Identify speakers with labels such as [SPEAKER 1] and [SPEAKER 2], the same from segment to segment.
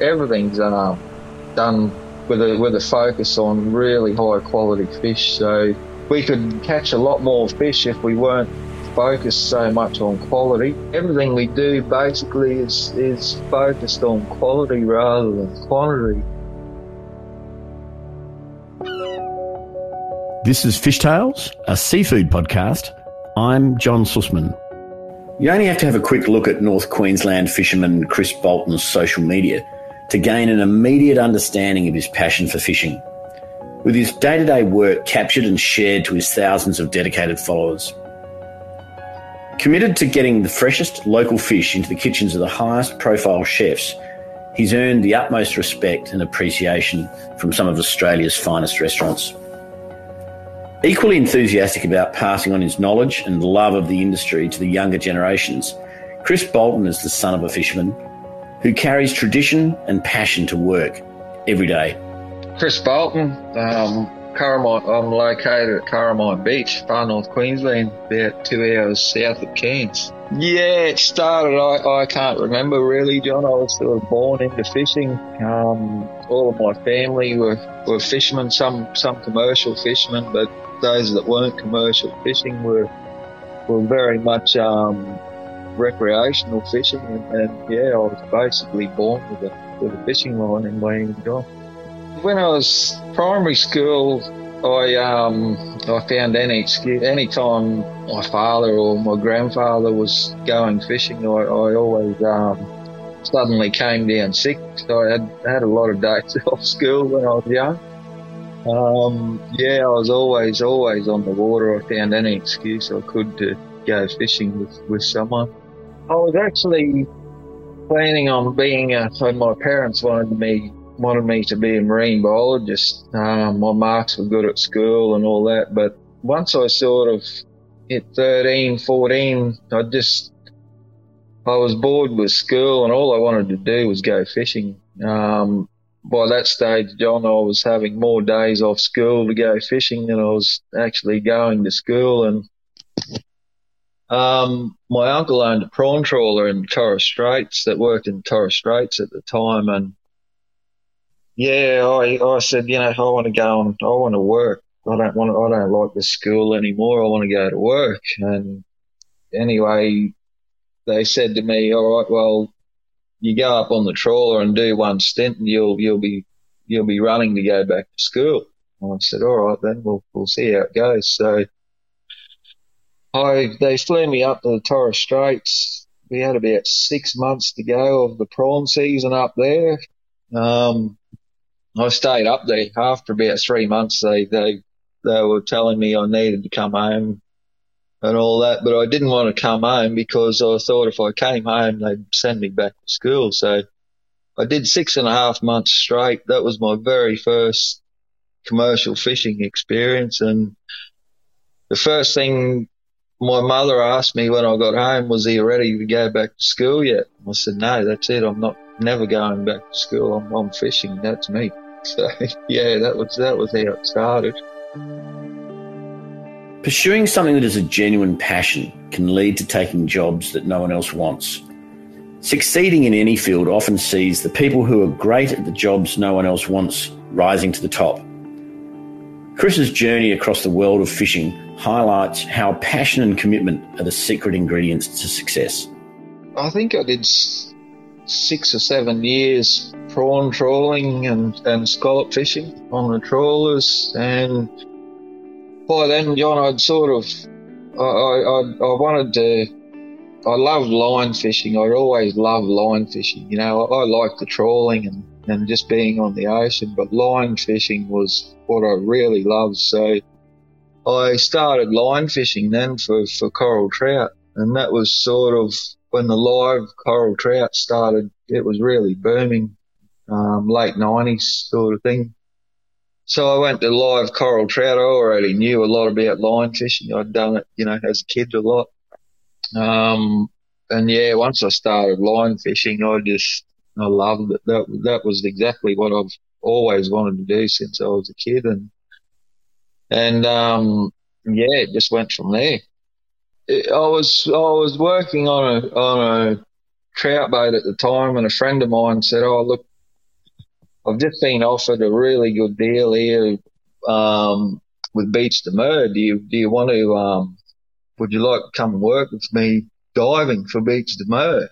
[SPEAKER 1] everything's uh, done with a with a focus on really high quality fish. So we could catch a lot more fish if we weren't focused so much on quality. Everything we do basically is is focused on quality rather than quantity.
[SPEAKER 2] This is Fish Tales, a seafood podcast. I'm John Sussman. You only have to have a quick look at North Queensland fisherman Chris Bolton's social media to gain an immediate understanding of his passion for fishing. With his day to day work captured and shared to his thousands of dedicated followers. Committed to getting the freshest local fish into the kitchens of the highest profile chefs, he's earned the utmost respect and appreciation from some of Australia's finest restaurants. Equally enthusiastic about passing on his knowledge and love of the industry to the younger generations, Chris Bolton is the son of a fisherman who carries tradition and passion to work every day.
[SPEAKER 1] Chris Bolton, um, Kurrimine, I'm located at Kurrimine Beach, far north Queensland, about two hours south of Cairns. Yeah, it started, I, I can't remember really, John. I was sort of born into fishing. Um, all of my family were, were fishermen, some, some commercial fishermen, but those that weren't commercial fishing were were very much um, recreational fishing, and, and, yeah, I was basically born with a with a fishing line in Wellington. When I was primary school, I um I found any excuse any time my father or my grandfather was going fishing, I, I always um suddenly came down sick. So I had had a lot of days off school when I was young. Um, yeah, I was always, always on the water. I found any excuse I could to go fishing with, with someone. I was actually planning on being a, so my parents wanted me, wanted me to be a marine biologist. Um, my marks were good at school and all that, but once I sort of hit 13, 14, I just, I was bored with school and all I wanted to do was go fishing. Um, by that stage, John, I was having more days off school to go fishing than I was actually going to school. And um, my uncle owned a prawn trawler in Torres Straits that worked in Torres Straits at the time. And yeah, I, I said, you know, I want to go on, I want to work. I don't want to, I don't like the school anymore. I want to go to work. And anyway, they said to me, all right, well, you go up on the trawler and do one stint and you'll, you'll be, you'll be running to go back to school. And I said, all right, then we'll, we'll see how it goes. So I, they flew me up to the Torres Straits. We had about six months to go of the prawn season up there. Um, I stayed up there after about three months. They, they, they were telling me I needed to come home and all that. But I didn't want to come home because I thought if I came home, they'd send me back to school. So I did six and a half months straight. That was my very first commercial fishing experience. And the first thing my mother asked me when I got home was, "Are you ready to go back to school yet?" I said, "No, that's it. I'm not never going back to school. I'm, I'm fishing. That's me." So yeah, that was that was how it started.
[SPEAKER 2] Pursuing something that is a genuine passion can lead to taking jobs that no one else wants. Succeeding in any field often sees the people who are great at the jobs no one else wants rising to the top. Chris's journey across the world of fishing highlights how passion and commitment are the secret ingredients to success.
[SPEAKER 1] I think I did six or seven years prawn trawling and, and scallop fishing on the trawlers and by then, John, I'd sort of, I, I, I wanted to, I loved line fishing. I'd always loved line fishing. You know, I, I liked the trawling and, and just being on the ocean, but line fishing was what I really loved. So I started line fishing then for, for coral trout. And that was sort of when the live coral trout started, it was really booming, um, late 90s sort of thing. So I went to live coral trout. I already knew a lot about line fishing. I'd done it, you know, as a kid a lot. Um, and yeah, once I started line fishing, I just, I loved it. That, that was exactly what I've always wanted to do since I was a kid. And, and, um, yeah, it just went from there. I was, I was working on a, on a trout boat at the time, and a friend of mine said, "Oh, look, I've just been offered a really good deal here um, with bêche-de-mer. Do you do you want to? Um, would you like to come and work with me diving for bêche-de-mer?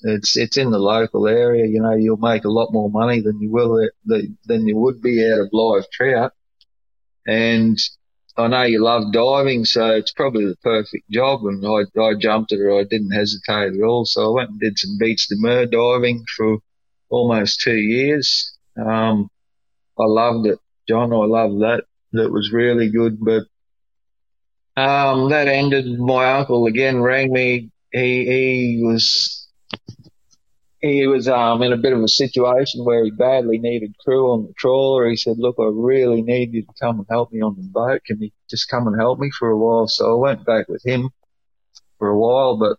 [SPEAKER 1] It's it's in the local area. You know, you'll make a lot more money than you will than you would be out of live trout. And I know you love diving, so it's probably the perfect job. And I, I jumped at it. I didn't hesitate at all. So I went and did some bêche-de-mer diving for almost two years. Um, I loved it, John. I loved that. That was really good. But um, that ended. My uncle again rang me. He he was he was um, in a bit of a situation where he badly needed crew on the trawler. He said, "Look, I really need you to come and help me on the boat. Can you just come and help me for a while?" So I went back with him for a while, but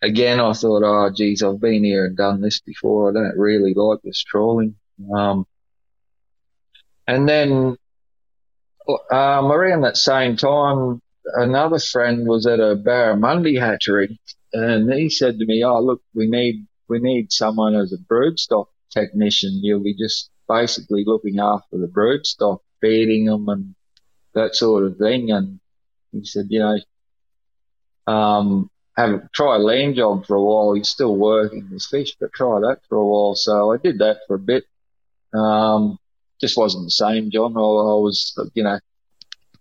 [SPEAKER 1] again, I thought, "Oh, geez, I've been here and done this before. I don't really like this trawling." Um, and then um, around that same time, another friend was at a barramundi hatchery, and he said to me, "Oh, look, we need we need someone as a broodstock technician. You'll be just basically looking after the broodstock, feeding them and that sort of thing. And he said, you know, um, have try a land job for a while. He's still working his fish, but try that for a while. So I did that for a bit. Um, just wasn't the same, John. I, I was, you know,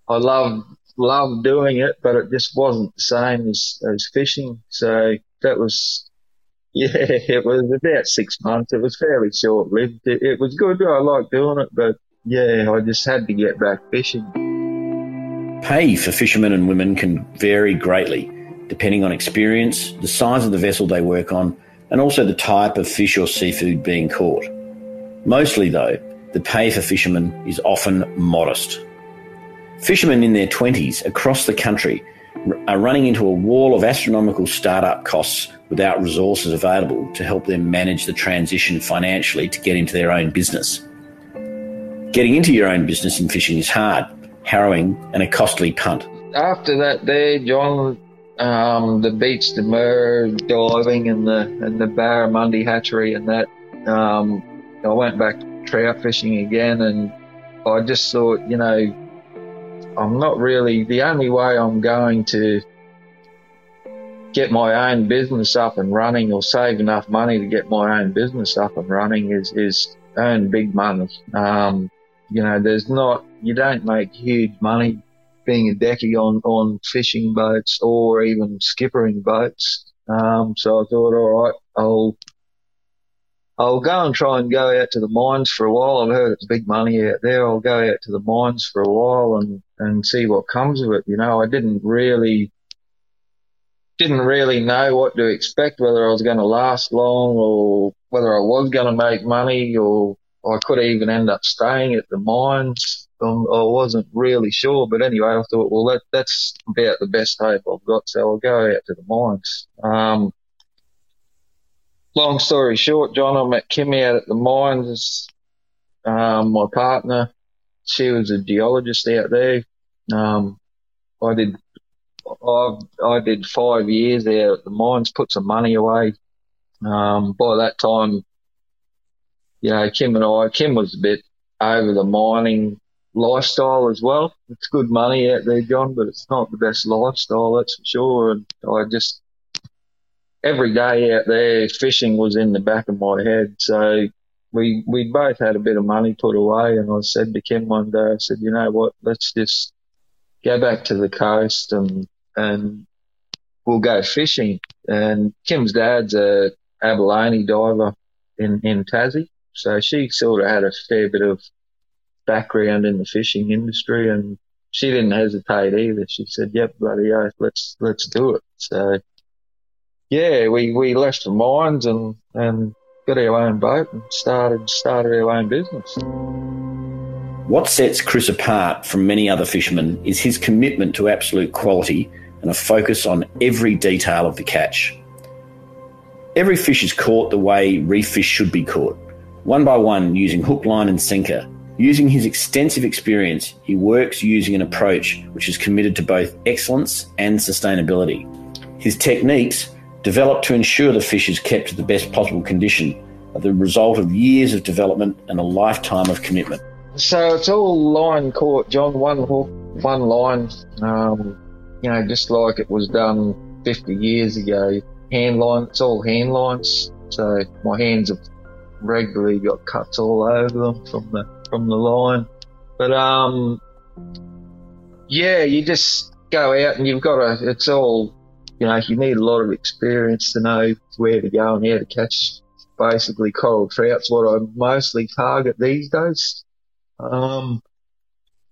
[SPEAKER 1] I love love doing it, but it just wasn't the same as as fishing. So that was yeah, it was about six months. It was fairly short lived. It, it, was good. I liked doing it, but yeah, I just had to get back fishing.
[SPEAKER 2] Pay for fishermen and women can vary greatly depending on experience, the size of the vessel they work on, and also the type of fish or seafood being caught. Mostly, though, the pay for fishermen is often modest. Fishermen in their 20s across the country are running into a wall of astronomical startup costs without resources available to help them manage the transition financially to get into their own business. Getting into your own business in fishing is hard, harrowing, and a costly punt.
[SPEAKER 1] After that, day, John, um, the bêche-de-mer diving and the and the barramundi hatchery and that, um, I went back trout fishing again, and I just thought, you know, I'm not really the only way I'm going to get my own business up and running or save enough money to get my own business up and running is, is earn big money. Um, you know, there's not, you don't make huge money being a decky on, on fishing boats or even skippering boats. Um, so I thought, all right, I'll, I'll go and try and go out to the mines for a while. I've heard it's big money out there. I'll go out to the mines for a while and, and see what comes of it. You know, I didn't really didn't really know what to expect, whether I was going to last long or whether I was going to make money or I could even end up staying at the mines. Um, I wasn't really sure, but anyway, I thought, well, that, that's about the best hope I've got, so I'll go out to the mines. Um, long story short, John, I met Kimmy out at the mines. Um, my partner, she was a geologist out there. Um, I did I I did five years there at the mines, put some money away. Um, by that time, you know, Kim and I, Kim was a bit over the mining lifestyle as well. It's good money out there, John, but it's not the best lifestyle, that's for sure. And I just, every day out there, fishing was in the back of my head. So we, we both had a bit of money put away. And I said to Kim one day, I said, you know what, let's just go back to the coast and and we'll go fishing. And Kim's dad's a abalone diver in, in Tassie. So she sort of had a fair bit of background in the fishing industry and she didn't hesitate either. She said, yep, bloody oath, let's, let's do it. So yeah, we, we left the mines and, and got our own boat and started, started our own business.
[SPEAKER 2] What sets Chris apart from many other fishermen is his commitment to absolute quality and a focus on every detail of the catch. Every fish is caught the way reef fish should be caught, one by one using hook, line, and sinker. Using his extensive experience, he works using an approach which is committed to both excellence and sustainability. His techniques developed to ensure the fish is kept to the best possible condition, are the result of years of development and a lifetime of commitment.
[SPEAKER 1] So it's all line caught, John. One hook, one line. Um, you know, just like it was done 50 years ago. Hand line. It's all hand lines. So my hands have regularly got cuts all over them from the from the line. But um, yeah, you just go out and you've got to. It's all you know. You need a lot of experience to know where to go and how to catch. Basically, coral trout's what I mostly target these days. Um,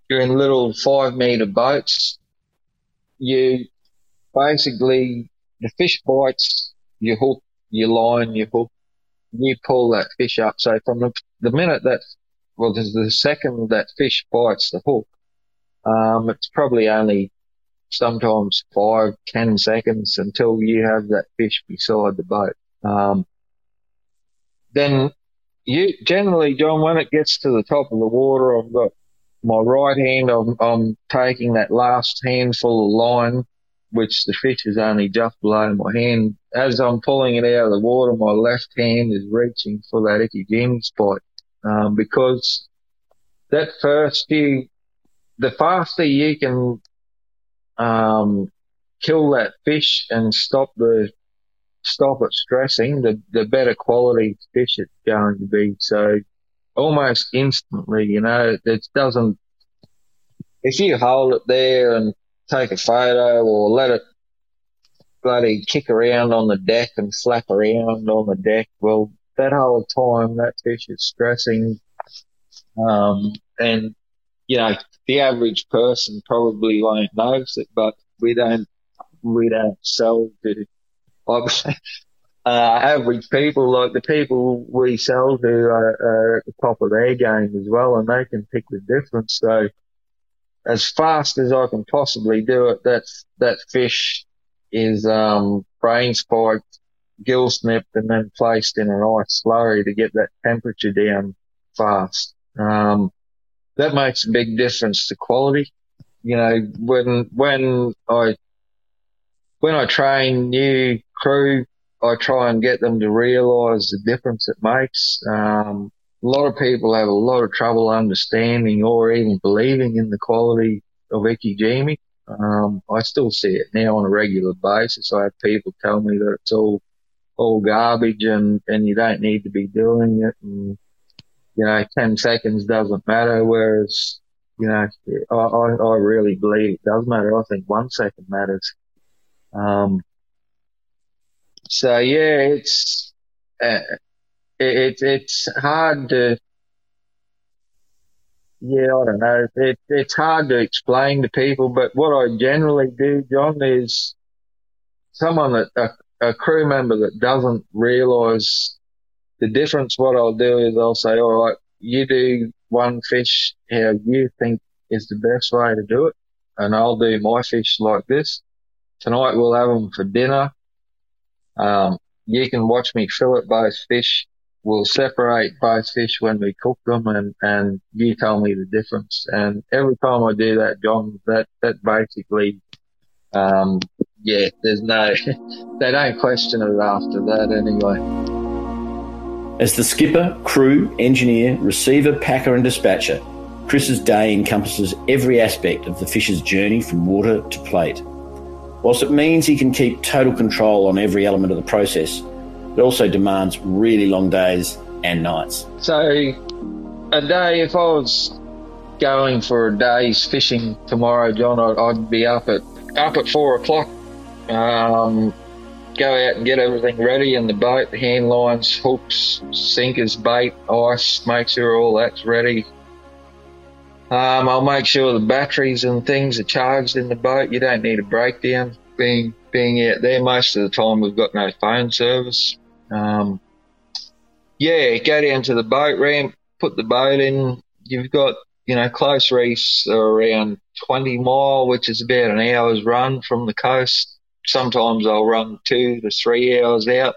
[SPEAKER 1] you're in little five meter boats. You basically the fish bites, you hook, you line, you hook, you pull that fish up. So from the, the minute that, well, the second that fish bites the hook, um, it's probably only sometimes five, ten seconds until you have that fish beside the boat. Um, then you generally, John, when it gets to the top of the water, I've got my right hand, I'm, I'm taking that last handful of line, which the fish is only just below my hand. As I'm pulling it out of the water, my left hand is reaching for that ikejime spot, um, because that first you, the faster you can, um, kill that fish and stop the stop it stressing, the, the better quality fish it's going to be. So almost instantly, you know, it doesn't, if you hold it there and take a photo or let it bloody kick around on the deck and flap around on the deck, well, that whole time that fish is stressing. Um, and, you know, the average person probably won't notice it, but we don't, we don't sell to uh, average people, like the people we sell to are, are, at the top of their game as well, and they can pick the difference. So as fast as I can possibly do it, that's, that fish is, um, brain spiked, gill snipped and then placed in an ice slurry to get that temperature down fast. Um, that makes a big difference to quality. You know, when, when I when I train new crew, I try and get them to realise the difference it makes. Um, a lot of people have a lot of trouble understanding or even believing in the quality of ikejime. Um, I still see it now on a regular basis. I have people tell me that it's all, all garbage and, and you don't need to be doing it. And, you know, 10 seconds doesn't matter. Whereas, you know, I, I, I really believe it does matter. I think one second matters. Um, so yeah, it's, uh, it, it's hard to, yeah, I don't know. It, it's hard to explain to people, but what I generally do, John, is someone that, a, a crew member that doesn't realise the difference, what I'll do is I'll say, all right, you do one fish how you think is the best way to do it, and I'll do my fish like this. Tonight we'll have them for dinner. Um, you can watch me fillet both fish. We'll separate both fish when we cook them and, and you tell me the difference. And every time I do that, John, that, that basically, um, yeah, there's no, they don't question it after that anyway.
[SPEAKER 2] As the skipper, crew, engineer, receiver, packer, and dispatcher, Chris's day encompasses every aspect of the fish's journey from water to plate. Whilst it means he can keep total control on every element of the process, it also demands really long days and nights.
[SPEAKER 1] So, a day, if I was going for a day's fishing tomorrow, John, I'd, be up at up at four o'clock. Um, go out and get everything ready in the boat, hand lines, hooks, sinkers, bait, ice, make sure all that's ready. Um, I'll make sure the batteries and things are charged in the boat. You don't need a breakdown being being out there. Most of the time, we've got no phone service. Um, yeah, go down to the boat ramp, put the boat in. You've got you know close reefs are around 20 mile, which is about an hour's run from the coast. Sometimes I'll run two to three hours out.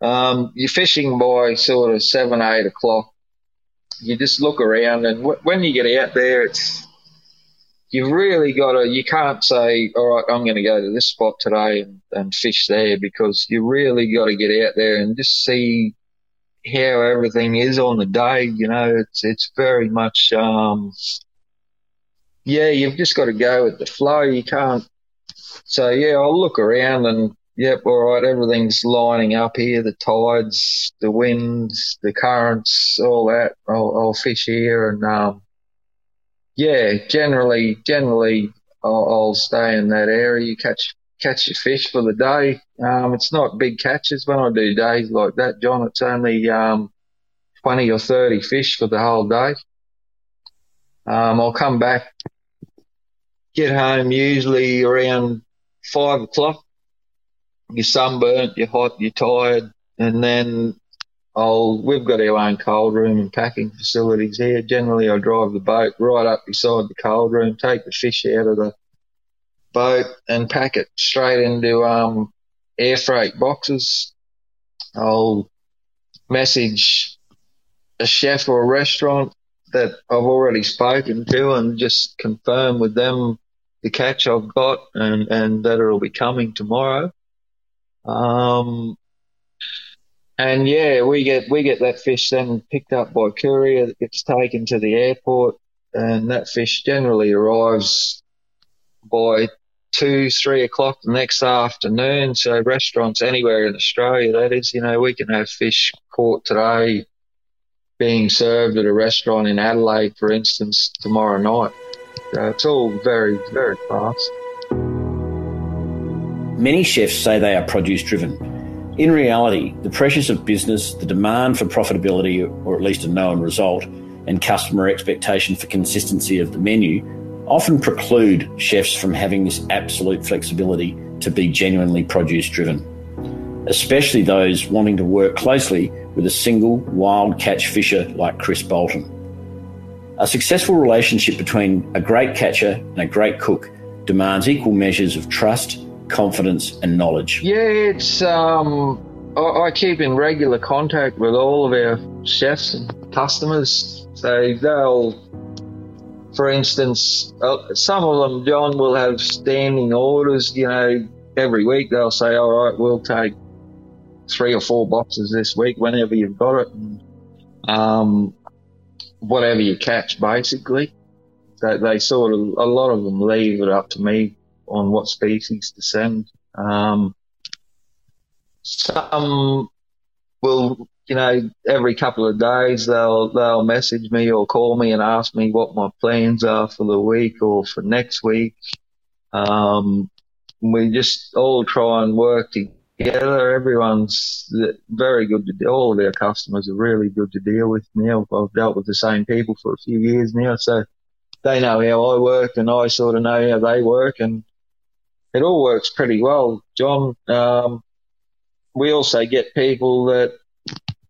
[SPEAKER 1] Um, you're fishing by sort of seven, eight o'clock you just look around and w- when you get out there, it's, you've really got to, you can't say, all right, I'm going to go to this spot today and, and fish there because you really got to get out there and just see how everything is on the day. You know, it's, it's very much, um, yeah, you've just got to go with the flow. You can't, so yeah, I'll look around and yep, all right, everything's lining up here. The tides, the winds, the currents, all that. I'll, I'll fish here and, um, yeah, generally, generally, I'll, I'll, stay in that area. You catch catch your fish for the day. Um, it's not big catches when I do days like that, John. It's only um, twenty or thirty fish for the whole day. Um, I'll come back, get home usually around five o'clock. You're sunburnt, you're hot, you're tired, and then I'll, we've got our own cold room and packing facilities here. Generally, I drive the boat right up beside the cold room, take the fish out of the boat and pack it straight into um, air freight boxes. I'll message a chef or a restaurant that I've already spoken to and just confirm with them the catch I've got and, and that it'll be coming tomorrow. Um, and yeah, we get we get that fish then picked up by courier that gets taken to the airport, and that fish generally arrives by two, three o'clock the next afternoon. So restaurants anywhere in Australia, that is, you know, we can have fish caught today being served at a restaurant in Adelaide, for instance, tomorrow night. So it's all very, very fast.
[SPEAKER 2] Many chefs say they are produce driven in reality, the pressures of business, the demand for profitability, or at least a known result, and customer expectation for consistency of the menu often preclude chefs from having this absolute flexibility to be genuinely produce driven, especially those wanting to work closely with a single wild catch fisher like Chris Bolton. A successful relationship between a great catcher and a great cook demands equal measures of trust, confidence and knowledge?
[SPEAKER 1] Yeah, it's um, I, I keep in regular contact with all of our chefs and customers. So they'll, for instance, uh, some of them, John, will have standing orders. You know, every week they'll say, "All right, we'll take three or four boxes this week whenever you've got it." And, um, whatever you catch, basically. They, they sort of, a lot of them leave it up to me on what species to send. Um, some will, you know, every couple of days they'll they'll message me or call me and ask me what my plans are for the week or for next week. Um, we just all try and work together. Yeah, everyone's very good to. All of our customers are really good to deal with now. I've dealt with the same people for a few years now, so they know how I work and I sort of know how they work and it all works pretty well, John. Um, we also get people that,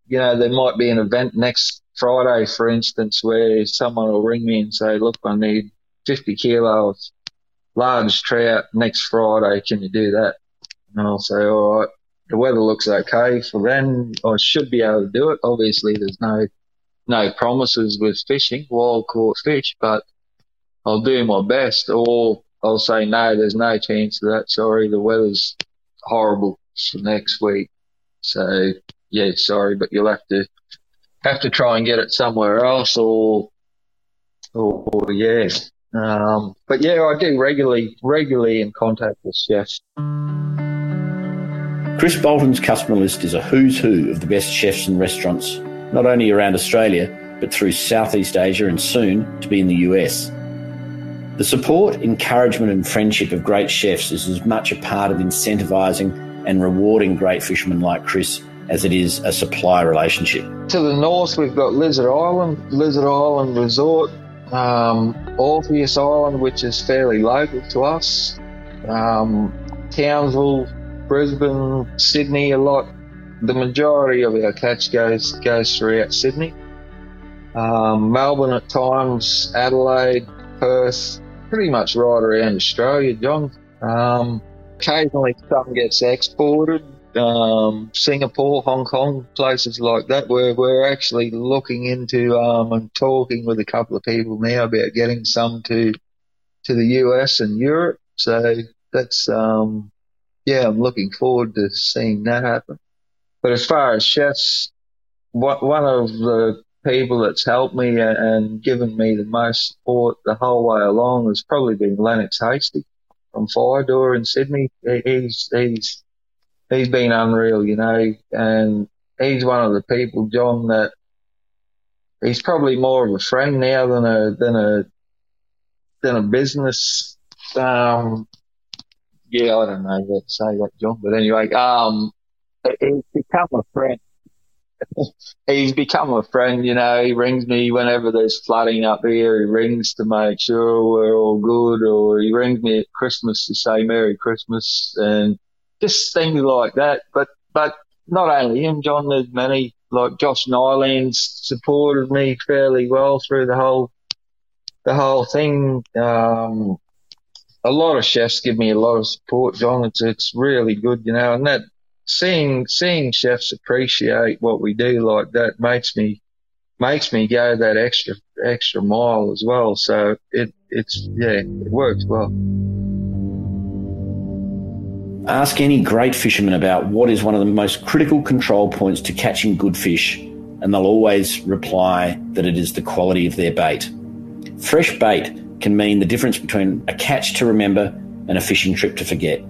[SPEAKER 1] you know, there might be an event next Friday, for instance, where someone will ring me and say, look, I need 50 kilos large trout next Friday. Can you do that? And I'll say, all right, the weather looks okay for then. I should be able to do it. Obviously, there's no, no promises with fishing, wild caught fish, but I'll do my best. Or I'll say no, there's no chance of that. Sorry, the weather's horrible for next week. So yeah, sorry, but you'll have to have to try and get it somewhere else, or or, or yeah. Um, but yeah, I do regularly regularly in contact with chefs.
[SPEAKER 2] Chris Bolton's customer list is a who's who of the best chefs and restaurants, not only around Australia, but through Southeast Asia and soon to be in the US. The support, encouragement, and friendship of great chefs is as much a part of incentivising and rewarding great fishermen like Chris as it is a supply relationship.
[SPEAKER 1] To the north, we've got Lizard Island, Lizard Island Resort, um, Orpheus Island, which is fairly local to us, um, Townsville, Brisbane, Sydney, a lot. The majority of our catch goes goes throughout Sydney. Um, Melbourne at times, Adelaide, Perth, pretty much right around Australia, John. Um, occasionally some gets exported. Um, Singapore, Hong Kong, places like that. We're we're actually looking into um, and talking with a couple of people now about getting some to to the US and Europe. So that's, um, yeah, I'm looking forward to seeing that happen. But as far as chefs, what, one of the people that's helped me and given me the most support the whole way along has probably been Lennox Hastie from Firedoor in Sydney. He's, he's, he's been unreal, you know, and he's one of the people, John, that he's probably more of a friend now than a, than a, than a business, um, yeah, I don't know what to say that, John, but anyway, um, he's become a friend he's become a friend, you know. He rings me whenever there's flooding up here. He rings to make sure we're all good, or he rings me at Christmas to say Merry Christmas and just things like that. But, but not only him, John, there's many, like Josh Niland's supported me fairly well through the whole, the whole thing. Um, a lot of chefs give me a lot of support, John. It's, it's really good, you know, and that, seeing seeing chefs appreciate what we do like that makes me makes me go that extra extra mile as well. So it it's yeah, it works well.
[SPEAKER 2] Ask any great fisherman about what is one of the most critical control points to catching good fish, and they'll always reply that it is the quality of their bait. Fresh bait can mean the difference between a catch to remember and a fishing trip to forget.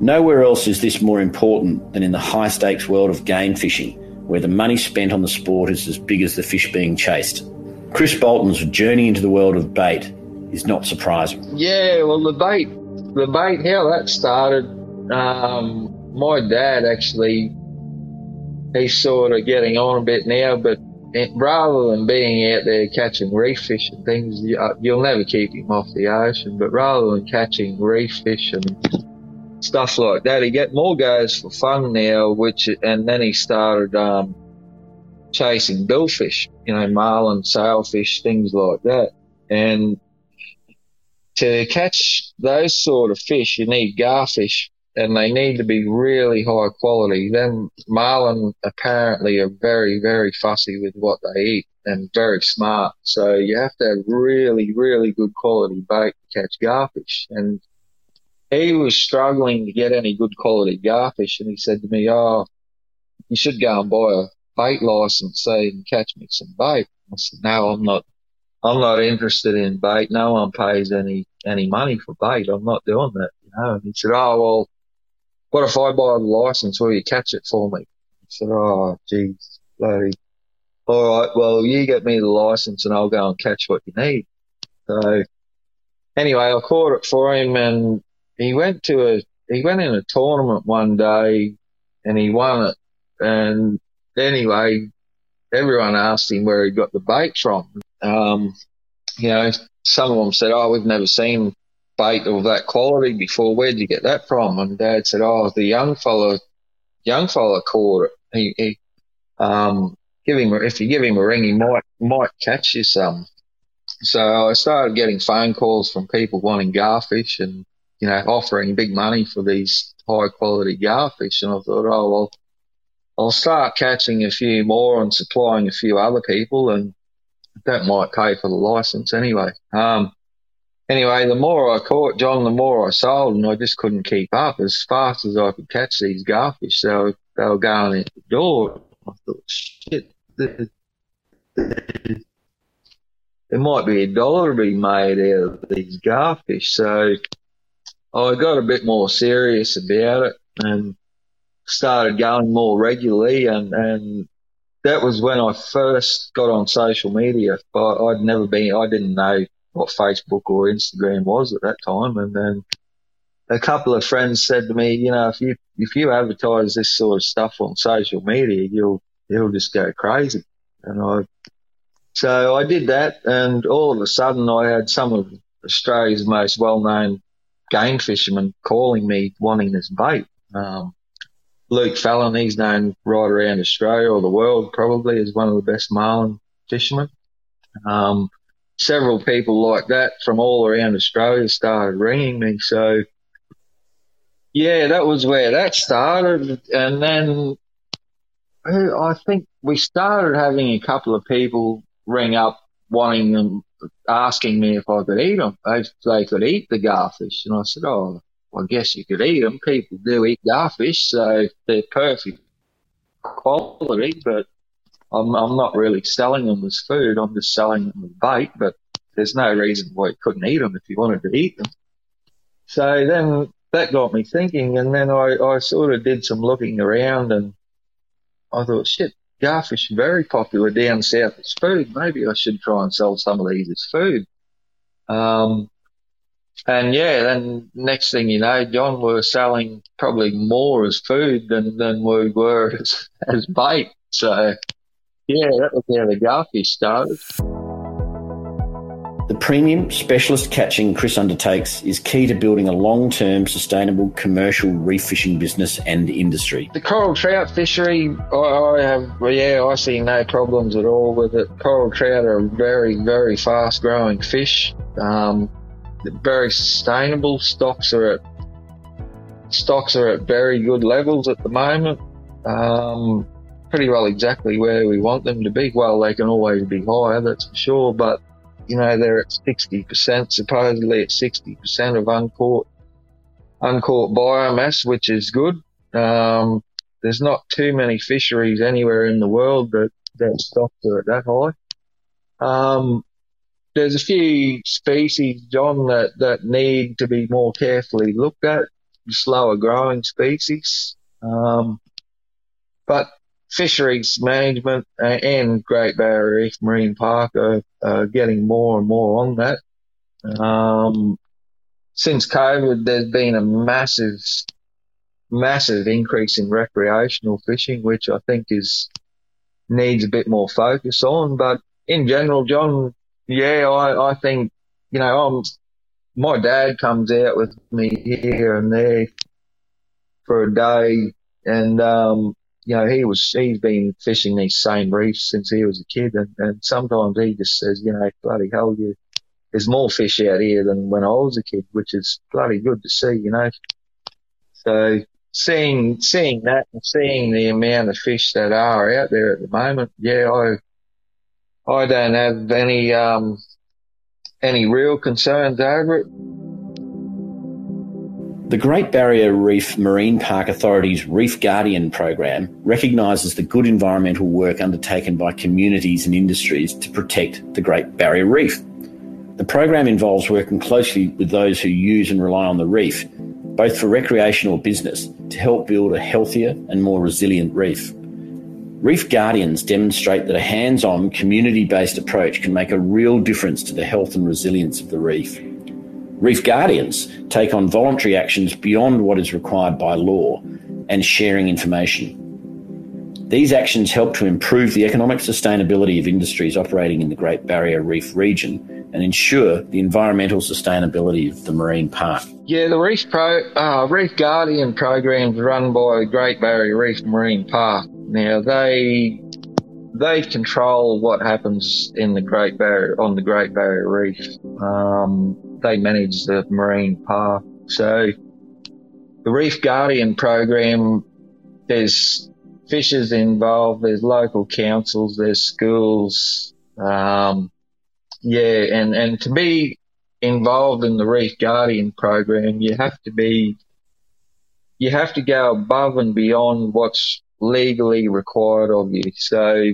[SPEAKER 2] Nowhere else is this more important than in the high stakes world of game fishing, where the money spent on the sport is as big as the fish being chased. Chris Bolton's journey into the world of bait is not surprising.
[SPEAKER 1] Yeah, well, the bait, the bait, how that started, um, my dad actually, he's sort of getting on a bit now, but rather than being out there catching reef fish and things, you, will never keep him off the ocean, but rather than catching reef fish and stuff like that. He get more guys for fun now, which and then he started um, chasing billfish, you know, marlin, sailfish, things like that. And to catch those sort of fish, you need garfish, and they need to be really high quality. Then marlin apparently are very, very fussy with what they eat and very smart. So you have to have really, really good quality bait to catch garfish. And he was struggling to get any good quality garfish, and he said to me, "Oh, you should go and buy a bait license so you can catch me some bait." I said, "No, I'm not. I'm not interested in bait. No one pays any any money for bait. I'm not doing that." You know. And he said, "Oh well, what if I buy the license? Will you catch it for me?" I said, "Oh, geez, bloody." All right, well, you get me the license and I'll go and catch what you need. So anyway, I caught it for him and he went to a he went in a tournament one day and he won it. And anyway, everyone asked him where he got the bait from. Um, you know, some of them said, "Oh, we've never seen bait of that quality before. Where'd you get that from?" And Dad said, "Oh, the young fella, young fella caught it. He, he um, give him if you give him a ring, he might might catch you some." So I started getting phone calls from people wanting garfish and you know, offering big money for these high quality garfish. And I thought, oh, well, I'll start catching a few more and supplying a few other people and that might pay for the license anyway. Um, anyway, the more I caught, John, the more I sold and I just couldn't keep up as fast as I could catch these garfish. So they were going out the door. I thought, shit, there might be a dollar to be made out of these garfish. So I got a bit more serious about it and started going more regularly and, and that was when I first got on social media. I, I'd never been, I didn't know what Facebook or Instagram was at that time. And then a couple of friends said to me, you know, if you, if you advertise this sort of stuff on social media, you'll, you'll just go crazy. And I, so I did that and all of a sudden I had some of Australia's most well-known game fishermen calling me wanting this bait. Um, Luke Fallon, he's known right around Australia or the world probably as one of the best marlin fishermen. Um, several people like that from all around Australia started ringing me. So yeah, that was where that started. And then I think we started having a couple of people ring up wanting them asking me if I could eat them, if they could eat the garfish. And I said, oh, I guess you could eat them. People do eat garfish, so they're perfect quality, but I'm, I'm not really selling them as food. I'm just selling them as bait, but there's no reason why you couldn't eat them if you wanted to eat them. So then that got me thinking, and then I, I sort of did some looking around and I thought, shit, garfish very popular down south as food. Maybe I should try and sell some of these as food. Um, and yeah, then next thing you know, John, we are selling probably more as food than, than we were as, as bait. So yeah, that was how the garfish started.
[SPEAKER 2] The premium specialist catching Chris undertakes is key to building a long term sustainable commercial reef fishing business and industry.
[SPEAKER 1] The coral trout fishery, I, I have, well, yeah, I see no problems at all with it. Coral trout are very, very fast growing fish. Um, very sustainable. Stocks are at stocks are at very good levels at the moment. Um, pretty well exactly where we want them to be. Well, they can always be higher, that's for sure, but you know, they're at 60%, supposedly at 60% of uncaught, uncaught biomass, which is good. Um, there's not too many fisheries anywhere in the world that, that stocks are at that high. Um, there's a few species, John, that, that need to be more carefully looked at, slower growing species. Um, but fisheries management and Great Barrier Reef Marine Park are, are getting more and more on that. Um, since COVID, there's been a massive, massive increase in recreational fishing, which I think is needs a bit more focus on. But in general, John, yeah, I, I think you know I'm. My dad comes out with me here and there for a day, and um, you know, he was, he's been fishing these same reefs since he was a kid. And, and sometimes he just says, you know, bloody hell, you, there's more fish out here than when I was a kid, which is bloody good to see, you know. So seeing, seeing that and seeing the amount of fish that are out there at the moment, yeah, I, I don't have any, um, any real concerns over it.
[SPEAKER 2] The Great Barrier Reef Marine Park Authority's Reef Guardian program recognises the good environmental work undertaken by communities and industries to protect the Great Barrier Reef. The program involves working closely with those who use and rely on the reef, both for recreation or business, to help build a healthier and more resilient reef. Reef Guardians demonstrate that a hands on, community based approach can make a real difference to the health and resilience of the reef. Reef Guardians take on voluntary actions beyond what is required by law and sharing information. These actions help to improve the economic sustainability of industries operating in the Great Barrier Reef region and ensure the environmental sustainability of the marine park.
[SPEAKER 1] Yeah, the Reef Pro uh, Reef Guardian program is run by the Great Barrier Reef Marine Park. Now they they control what happens in the Great Barrier on the Great Barrier Reef. Um, they manage the marine park. So the Reef Guardian program, there's fishers involved, there's local councils, there's schools. Um, yeah, and, and to be involved in the Reef Guardian program, you have to be, you have to go above and beyond what's legally required of you. So,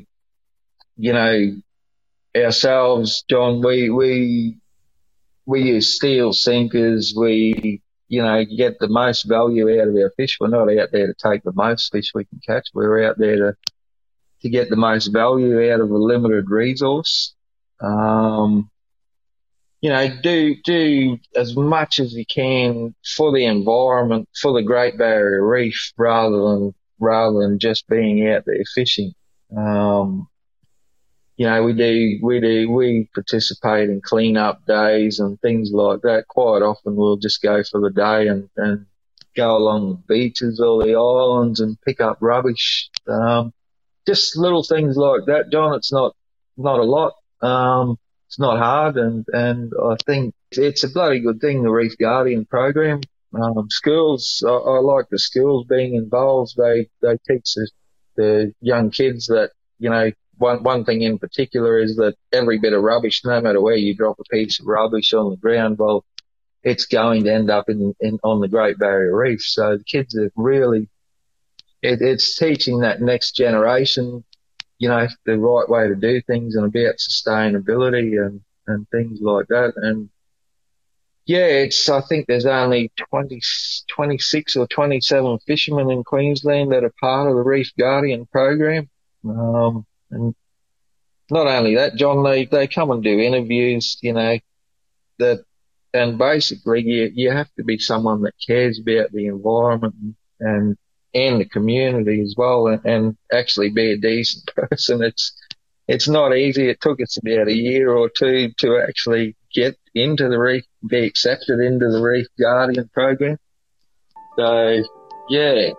[SPEAKER 1] you know, ourselves, John, we, we we use steel sinkers. We, you know, get the most value out of our fish. We're not out there to take the most fish we can catch. We're out there to, to get the most value out of a limited resource. Um, you know, do, do as much as you can for the environment, for the Great Barrier Reef rather than, rather than just being out there fishing. Um, you know, we do, we do, we participate in clean up days and things like that. Quite often we'll just go for the day and, and go along the beaches or the islands and pick up rubbish. Um, just little things like that, John. It's not, not a lot. Um, it's not hard and, and I think it's a bloody good thing, the Reef Guardian program. Um, schools, I, I like the schools being involved. They, they teach the, the young kids that, you know, one one thing in particular is that every bit of rubbish, no matter where you drop a piece of rubbish on the ground, well, it's going to end up in, in on the Great Barrier Reef. So the kids are really, it, it's teaching that next generation, you know, the right way to do things and about sustainability and and things like that. And yeah, it's, I think there's only 20, 26 or 27 fishermen in Queensland that are part of the Reef Guardian program. Um, and not only that, John, they, they come and do interviews, you know, that, and basically you, you have to be someone that cares about the environment and, and the community as well and, and actually be a decent person. It's, it's not easy. It took us about a year or two to actually get into the reef, be accepted into the Reef Guardian program. So, yeah,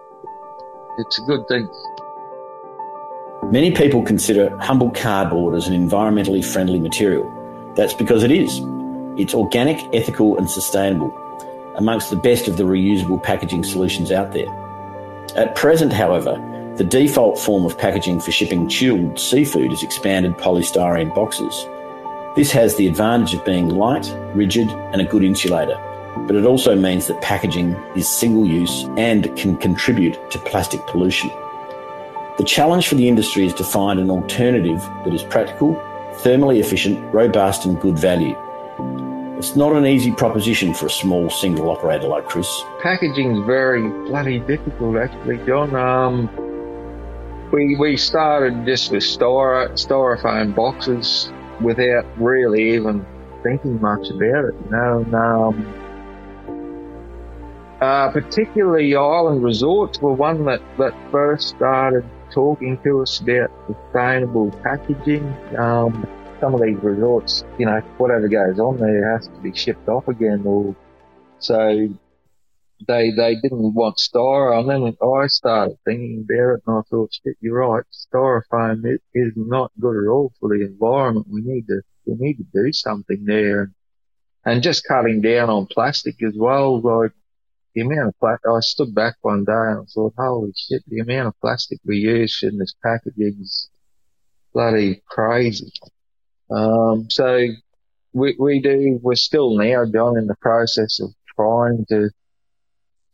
[SPEAKER 1] it's a good thing.
[SPEAKER 2] Many people consider humble cardboard as an environmentally friendly material. That's because it is. It's organic, ethical, and sustainable, amongst the best of the reusable packaging solutions out there. At present, however, the default form of packaging for shipping chilled seafood is expanded polystyrene boxes. This has the advantage of being light, rigid, and a good insulator, but it also means that packaging is single use and can contribute to plastic pollution. The challenge for the industry is to find an alternative that is practical, thermally efficient, robust, and good value. It's not an easy proposition for a small single operator like Chris.
[SPEAKER 1] Packaging is very bloody difficult, actually, John. Um, we we started just with styro, styrofoam boxes without really even thinking much about it, you know. And, um, uh, particularly island resorts were one that, that first started to us about sustainable packaging. Um, some of these resorts, you know, whatever goes on there has to be shipped off again or so they they didn't want styrofoam. And then I started thinking about it, and I thought, shit, you're right. Styrofoam is not good at all for the environment. We need to we need to do something there, and just cutting down on plastic as well. Like the amount of plastic, I stood back one day and thought, holy shit, the amount of plastic we use in this packaging is bloody crazy. Um, so we, we do, we're still now, John, in the process of trying to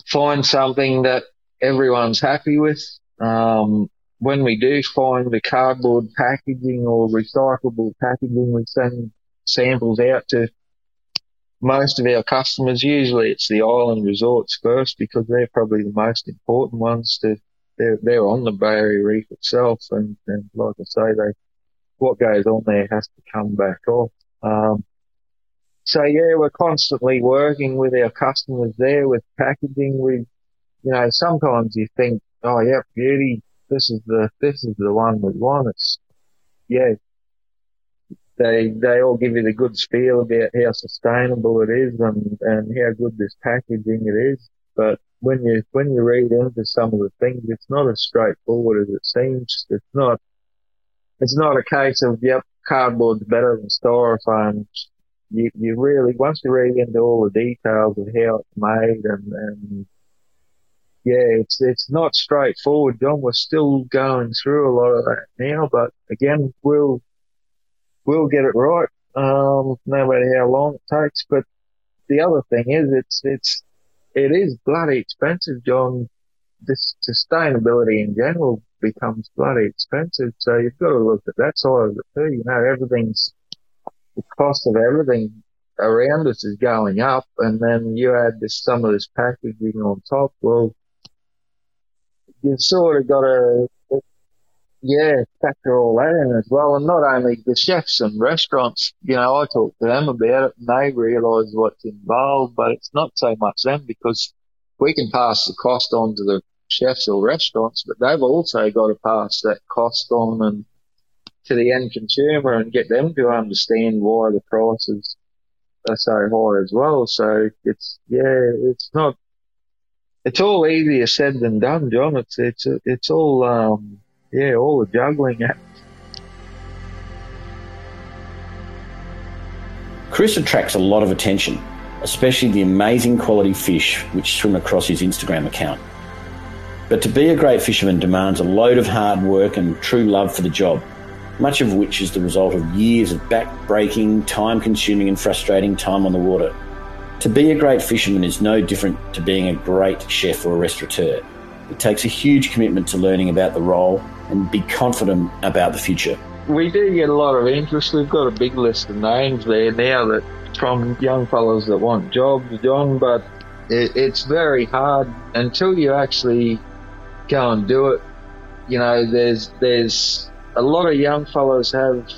[SPEAKER 1] find something that everyone's happy with. Um, when we do find the cardboard packaging or recyclable packaging, we send samples out to most of our customers. Usually it's the island resorts first because they're probably the most important ones to, they're, they're on the Barrier Reef itself. And, and like I say, they, what goes on there has to come back off. Um, so yeah, we're constantly working with our customers there with packaging. We, you know, sometimes you think, oh yeah, beauty, this is the, this is the one we want. It's, yeah, they, they all give you the good spiel about how sustainable it is and, and how good this packaging it is. But when you, when you read into some of the things, it's not as straightforward as it seems. It's not, it's not a case of, yep, cardboard's better than styrofoam you, you really, once you read into all the details of how it's made and, and yeah, it's, it's not straightforward, John. We're still going through a lot of that now, but again, we'll, we'll get it right, um, no matter how long it takes. But the other thing is, it's, it's, it is bloody expensive, John. This sustainability in general becomes bloody expensive. So you've got to look at that side of it too. You know, everything's the cost of everything around us is going up, and then you add this some of this packaging on top. Well, you've sort of got to, yeah, factor all that in as well. And not only the chefs and restaurants, you know, I talk to them about it, and they realise what's involved, but it's not so much them because we can pass the cost on to the chefs or restaurants, but they've also got to pass that cost on and to the end consumer and get them to understand why the prices are so high as well. So it's, yeah, it's not, it's all easier said than done, John. It's, it's, it's all, um, yeah, all the juggling act.
[SPEAKER 2] Chris attracts a lot of attention, especially the amazing quality fish which swim across his Instagram account. But to be a great fisherman demands a load of hard work and true love for the job much of which is the result of years of back-breaking, time-consuming and frustrating time on the water. To be a great fisherman is no different to being a great chef or a restaurateur. It takes a huge commitment to learning about the role and be confident about the future.
[SPEAKER 1] We do get a lot of interest. We've got a big list of names there now that from young fellows that want jobs, John, but it, it's very hard until you actually go and do it. You know, there's there's a lot of young fellows have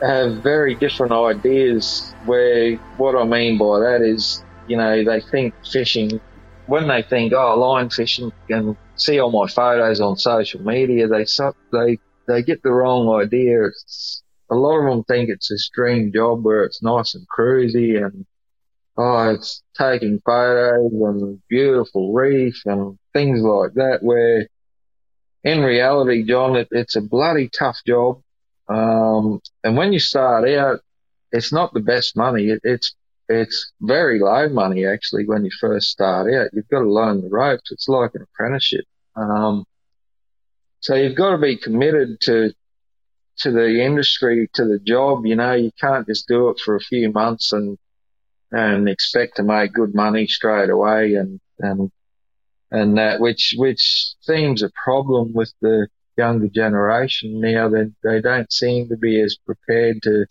[SPEAKER 1] have very different ideas. Where what I mean by that is, you know, they think fishing when they think, oh, line fishing, and see all my photos on social media, they they they get the wrong idea. It's, a lot of them think it's this dream job where it's nice and cruisy and oh, it's taking photos and beautiful reef and things like that. Where in reality, John, it, it's a bloody tough job. Um, and when you start out, it's not the best money. It, it's it's very low money actually when you first start out. You've got to learn the ropes. It's like an apprenticeship. Um, so you've got to be committed to to the industry, to the job. You know, you can't just do it for a few months and and expect to make good money straight away and and and that which which seems a problem with the younger generation now. They they don't seem to be as prepared to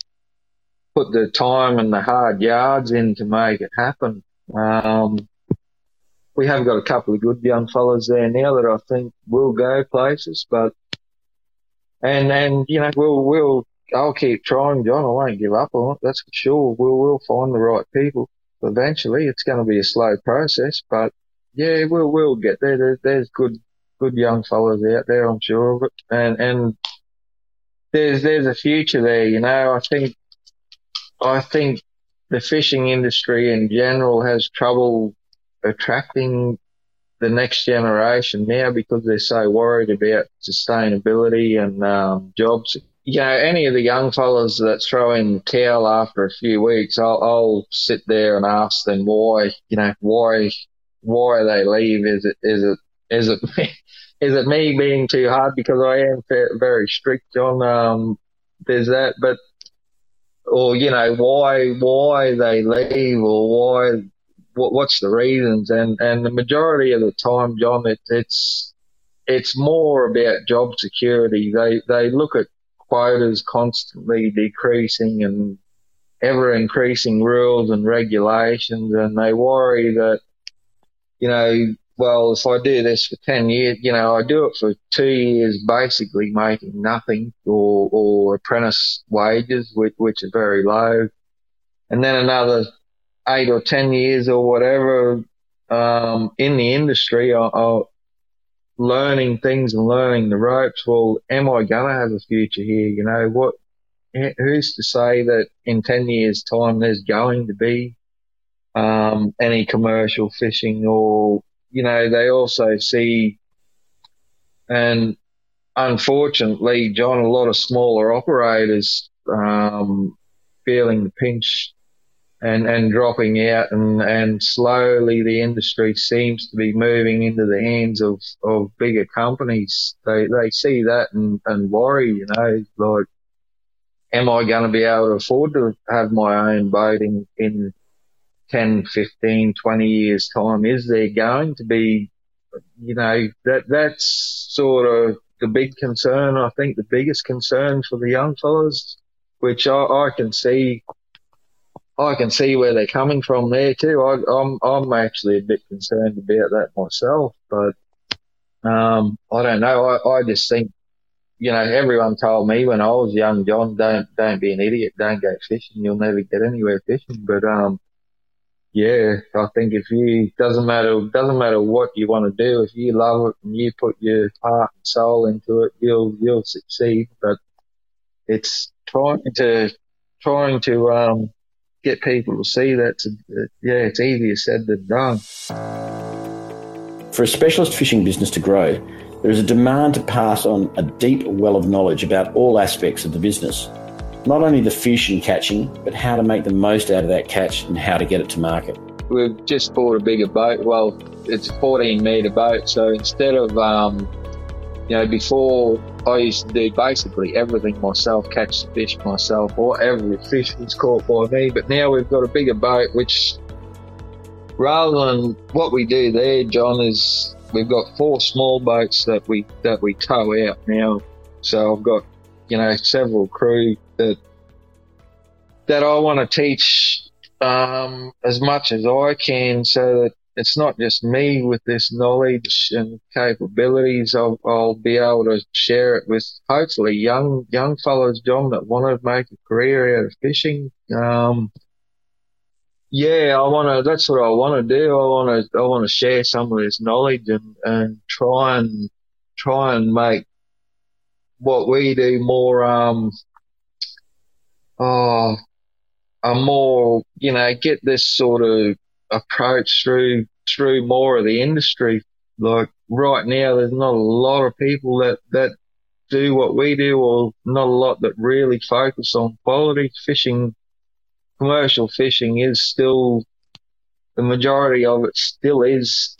[SPEAKER 1] put the time and the hard yards in to make it happen. Um, we have got a couple of good young fellas there now that I think will go places, but and and you know we'll we'll I'll keep trying, John. I won't give up on it. That's for sure. We'll we'll find the right people. Eventually, it's going to be a slow process, but yeah, we'll we'll get there. There's, there's good good young fellas out there, I'm sure of it, and and there's there's a future there. You know, I think I think the fishing industry in general has trouble attracting the next generation now because they're so worried about sustainability and um, jobs. You know, any of the young fellas that throw in the towel after a few weeks, I'll, I'll sit there and ask them why. You know, why why they leave? Is it is it is it is it me being too hard because I am very strict on um, there's that, but or you know why why they leave or why what, what's the reasons? And and the majority of the time, John, it, it's it's more about job security. They they look at quotas constantly decreasing and ever increasing rules and regulations, and they worry that you know. Well, if I do this for 10 years, you know, I do it for two years, basically making nothing or, or apprentice wages, which, which are very low. And then another eight or ten years or whatever um, in the industry, I, I, learning things and learning the ropes. Well, am I gonna have a future here? You know what? Who's to say that in ten years' time there's going to be um, any commercial fishing or you know they also see and unfortunately, John, a lot of smaller operators um, feeling the pinch and, and dropping out and, and slowly the industry seems to be moving into the hands of, of bigger companies. They, they see that and, and worry, you know, like, am I going to be able to afford to have my own boat in, in 10, 15, 20 years time? Is there going to be, you know, that, that's sort of the big concern. I think the biggest concern for the young fellas, which I, I can see I can see where they're coming from there too. I, am I'm, I'm actually a bit concerned about that myself, but um, I don't know. I, I just think, you know, everyone told me when I was young, John, don't don't be an idiot, don't go fishing, you'll never get anywhere fishing. But um, yeah, I think if you doesn't matter doesn't matter what you want to do, if you love it and you put your heart and soul into it, you'll you'll succeed. But it's trying to trying to um get people to see that, yeah, it's easier said than done.
[SPEAKER 2] For a specialist fishing business to grow, there is a demand to pass on a deep well of knowledge about all aspects of the business. Not only the fish and catching, but how to make the most out of that catch and how to get it to market.
[SPEAKER 1] We've just bought a bigger boat. Well, it's a 14 metre boat, so instead of um, you know, before I used to do basically everything myself, catch the fish myself, or every fish was caught by me. But now we've got a bigger boat, which rather than what we do there, John, is we've got four small boats that we that we tow out now. So I've got you know several crew that that I want to teach um, as much as I can, so that it's not just me with this knowledge and capabilities. I'll, I'll, be able to share it with hopefully young young fellows, John, that want to make a career out of fishing. Um, yeah, I want to. That's what I want to do. I want to. I want to share some of this knowledge and and try and try and make what we do more um oh a more you know get this sort of approach through through more of the industry. Like right now, there's not a lot of people that that do what we do, or not a lot that really focus on quality fishing. Commercial fishing is still the majority of it still is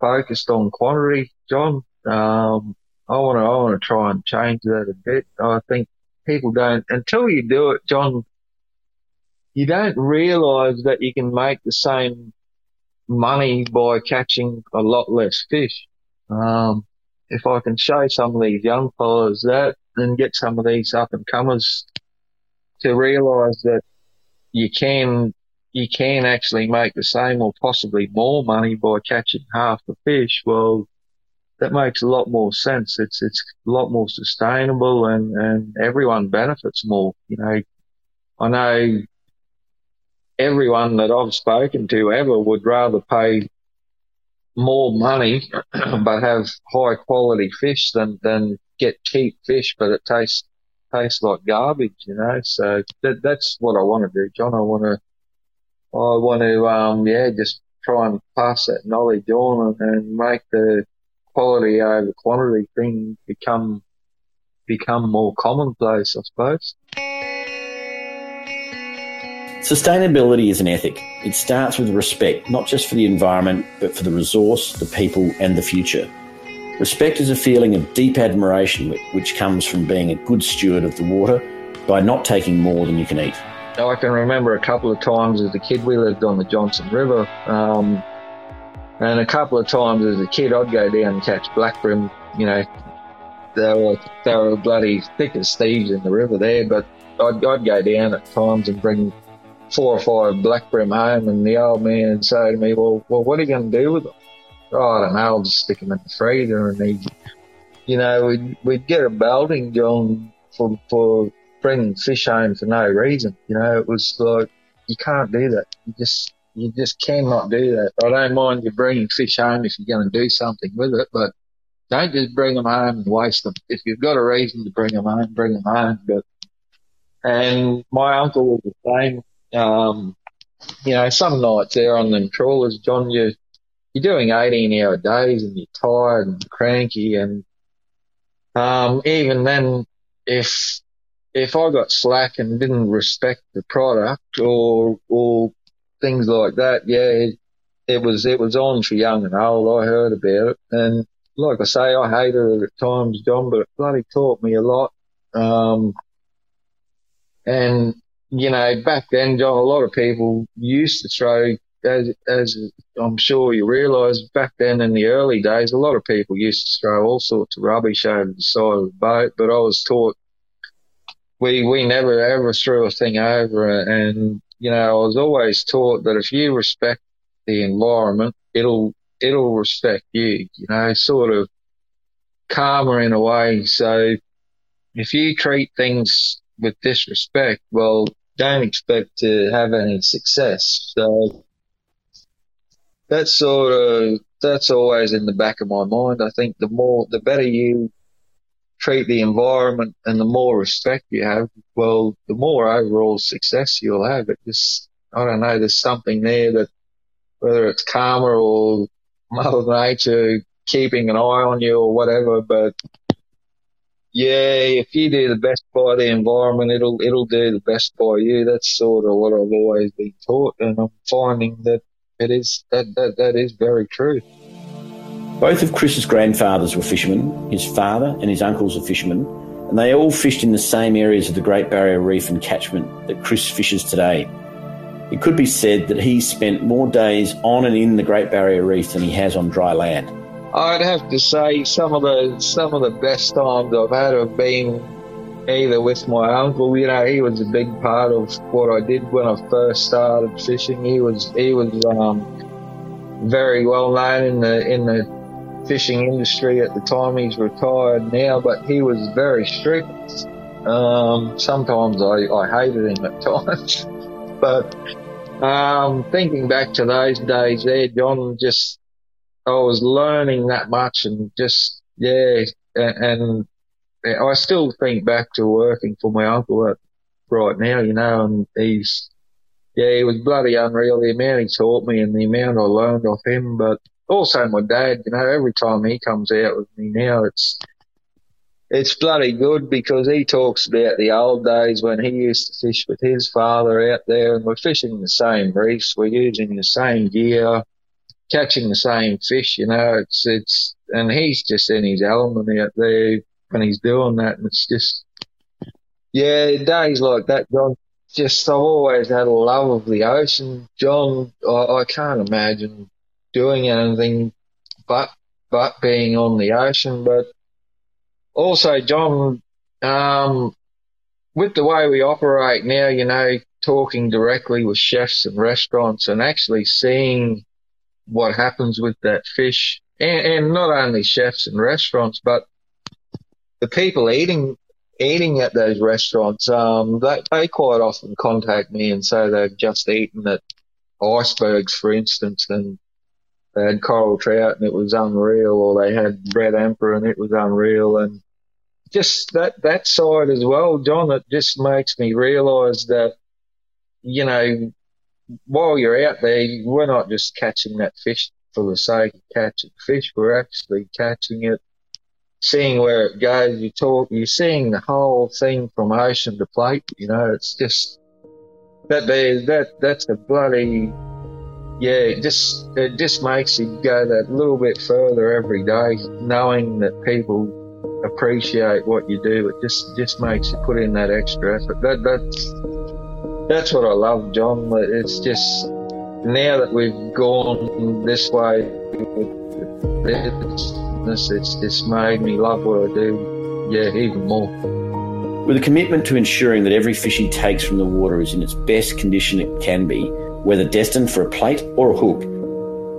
[SPEAKER 1] focused on quantity, John. Um, I want to I want to try and change that a bit. I think people don't until you do it, John you don't realize that you can make the same money by catching a lot less fish. Um, if I can show some of these young fellows that and get some of these up and comers to realize that you can, you can actually make the same or possibly more money by catching half the fish. Well, that makes a lot more sense. It's, it's a lot more sustainable and, and everyone benefits more. You know, I know everyone that I've spoken to ever would rather pay more money but have high quality fish than than get cheap fish, but it tastes tastes like garbage, you know. So that, that's what I want to do, John. I want to I want to um yeah just try and pass that knowledge on and, and make the quality over quantity thing become become more commonplace, I suppose.
[SPEAKER 2] Sustainability is an ethic. It starts with respect, not just for the environment, but for the resource, the people, and the future. Respect is a feeling of deep admiration which comes from being a good steward of the water by not taking more than you can eat.
[SPEAKER 1] I can remember a couple of times as a kid, we lived on the Johnstone River, um, and a couple of times as a kid, I'd go down and catch black bream. You know, they were, they were bloody thick as thieves in the river there, but I'd, I'd go down at times and bring four or five black bream home, and the old man would say to me, "Well, well, what are you going to do with them?" Oh, I don't know. I'll just stick them in the freezer, and he, you know, we'd we'd get a belting going for for bringing fish home for no reason. You know, it was like you can't do that. You just you just cannot do that. I don't mind you bringing fish home if you're going to do something with it, but don't just bring them home and waste them. If you've got a reason to bring them home, bring them home. But and my uncle was the same. Um, you know, some nights there on them trawlers, John, you, you're doing 18 hour days and you're tired and cranky. And, um, even then, if, if I got slack and didn't respect the product or, or things like that, yeah, it, was, it was on for young and old. I heard about it. And like I say, I hated it at times, John, but it bloody taught me a lot. Um, and you know, back then, John, a lot of people used to throw, as, as I'm sure you realise, back then in the early days, a lot of people used to throw all sorts of rubbish over the side of the boat, but I was taught we, we never ever threw a thing over and, you know, I was always taught that if you respect the environment, it'll, it'll respect you, you know, sort of karma in a way. So if you treat things with disrespect, well, don't expect to have any success. So that's sort of that's always in the back of my mind. I think the more the better you treat the environment and the more respect you have, well, the more overall success you'll have. It just I don't know, there's something there that whether it's karma or Mother Nature keeping an eye on you or whatever, but yeah, if you do the best by the environment, it'll it'll do the best by you. That's sort of what I've always been taught, and I'm finding that it is that that, that is very true.
[SPEAKER 2] Both of Chris's grandfathers were fishermen, his father and his uncles are fishermen, and they all fished in the same areas of the Great Barrier Reef and catchment that Chris fishes today. It could be said that he spent more days on and in the Great Barrier Reef than he has on dry land.
[SPEAKER 1] I'd have to say some of the some of the best times I've had have been either with my uncle. You know, he was a big part of what I did when I first started fishing. He was he was um, very well known in the in the fishing industry at the time. He's retired now, but he was very strict. Um, sometimes I, I hated him at times, but um, thinking back to those days there, John, just I was learning that much and just yeah, and, and I still think back to working for my uncle right now, you know, and he's yeah, he was bloody unreal. The amount he taught me and the amount I learned off him, but also my dad, you know, every time he comes out with me now, it's it's bloody good because he talks about the old days when he used to fish with his father out there, and we're fishing the same reefs, we're using the same gear, catching the same fish. You know, it's it's and he's just in his element out there when he's doing that, and it's just yeah, days like that, John. Just I've always had a love of the ocean, John. I, I can't imagine doing anything but but being on the ocean. But also, John, um, with the way we operate now, you know, talking directly with chefs and restaurants and actually seeing what happens with that fish, and, and not only chefs and restaurants, but the people eating eating at those restaurants, um, they, they quite often contact me and say they've just eaten at icebergs, for instance, and they had coral trout and it was unreal, or they had red emperor and it was unreal, and just that that side as well, John. It just makes me realise that you know while you're out there, we're not just catching that fish for the sake of catching fish. We're actually catching it, seeing where it goes. You talk, you're seeing the whole thing from ocean to plate. You know, it's just that there, that that's a bloody yeah, it just it just makes you go that little bit further every day, knowing that people appreciate what you do. It just just makes you put in that extra effort. That that's that's what I love, John. It's just now that we've gone this way, it's, it's just made me love what I do. Yeah, even more.
[SPEAKER 2] With a commitment to ensuring that every fish he takes from the water is in its best condition it can be whether destined for a plate or a hook.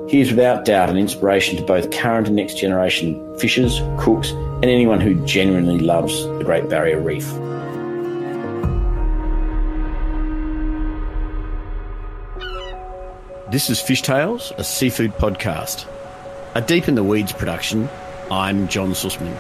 [SPEAKER 2] He is without doubt an inspiration to both current and next generation fishers, cooks, and anyone who genuinely loves the Great Barrier Reef. This is Fish Tales, a seafood podcast. A Deep in the Weeds production. I'm John Susman.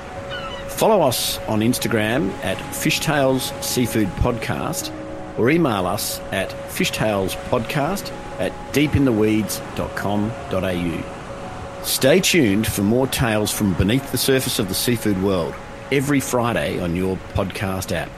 [SPEAKER 2] Follow us on Instagram at Fishtails Seafood Podcast or email us at fishtalespodcast at deepintheweeds.com.au. Stay tuned for more tales from beneath the surface of the seafood world every Friday on your podcast app.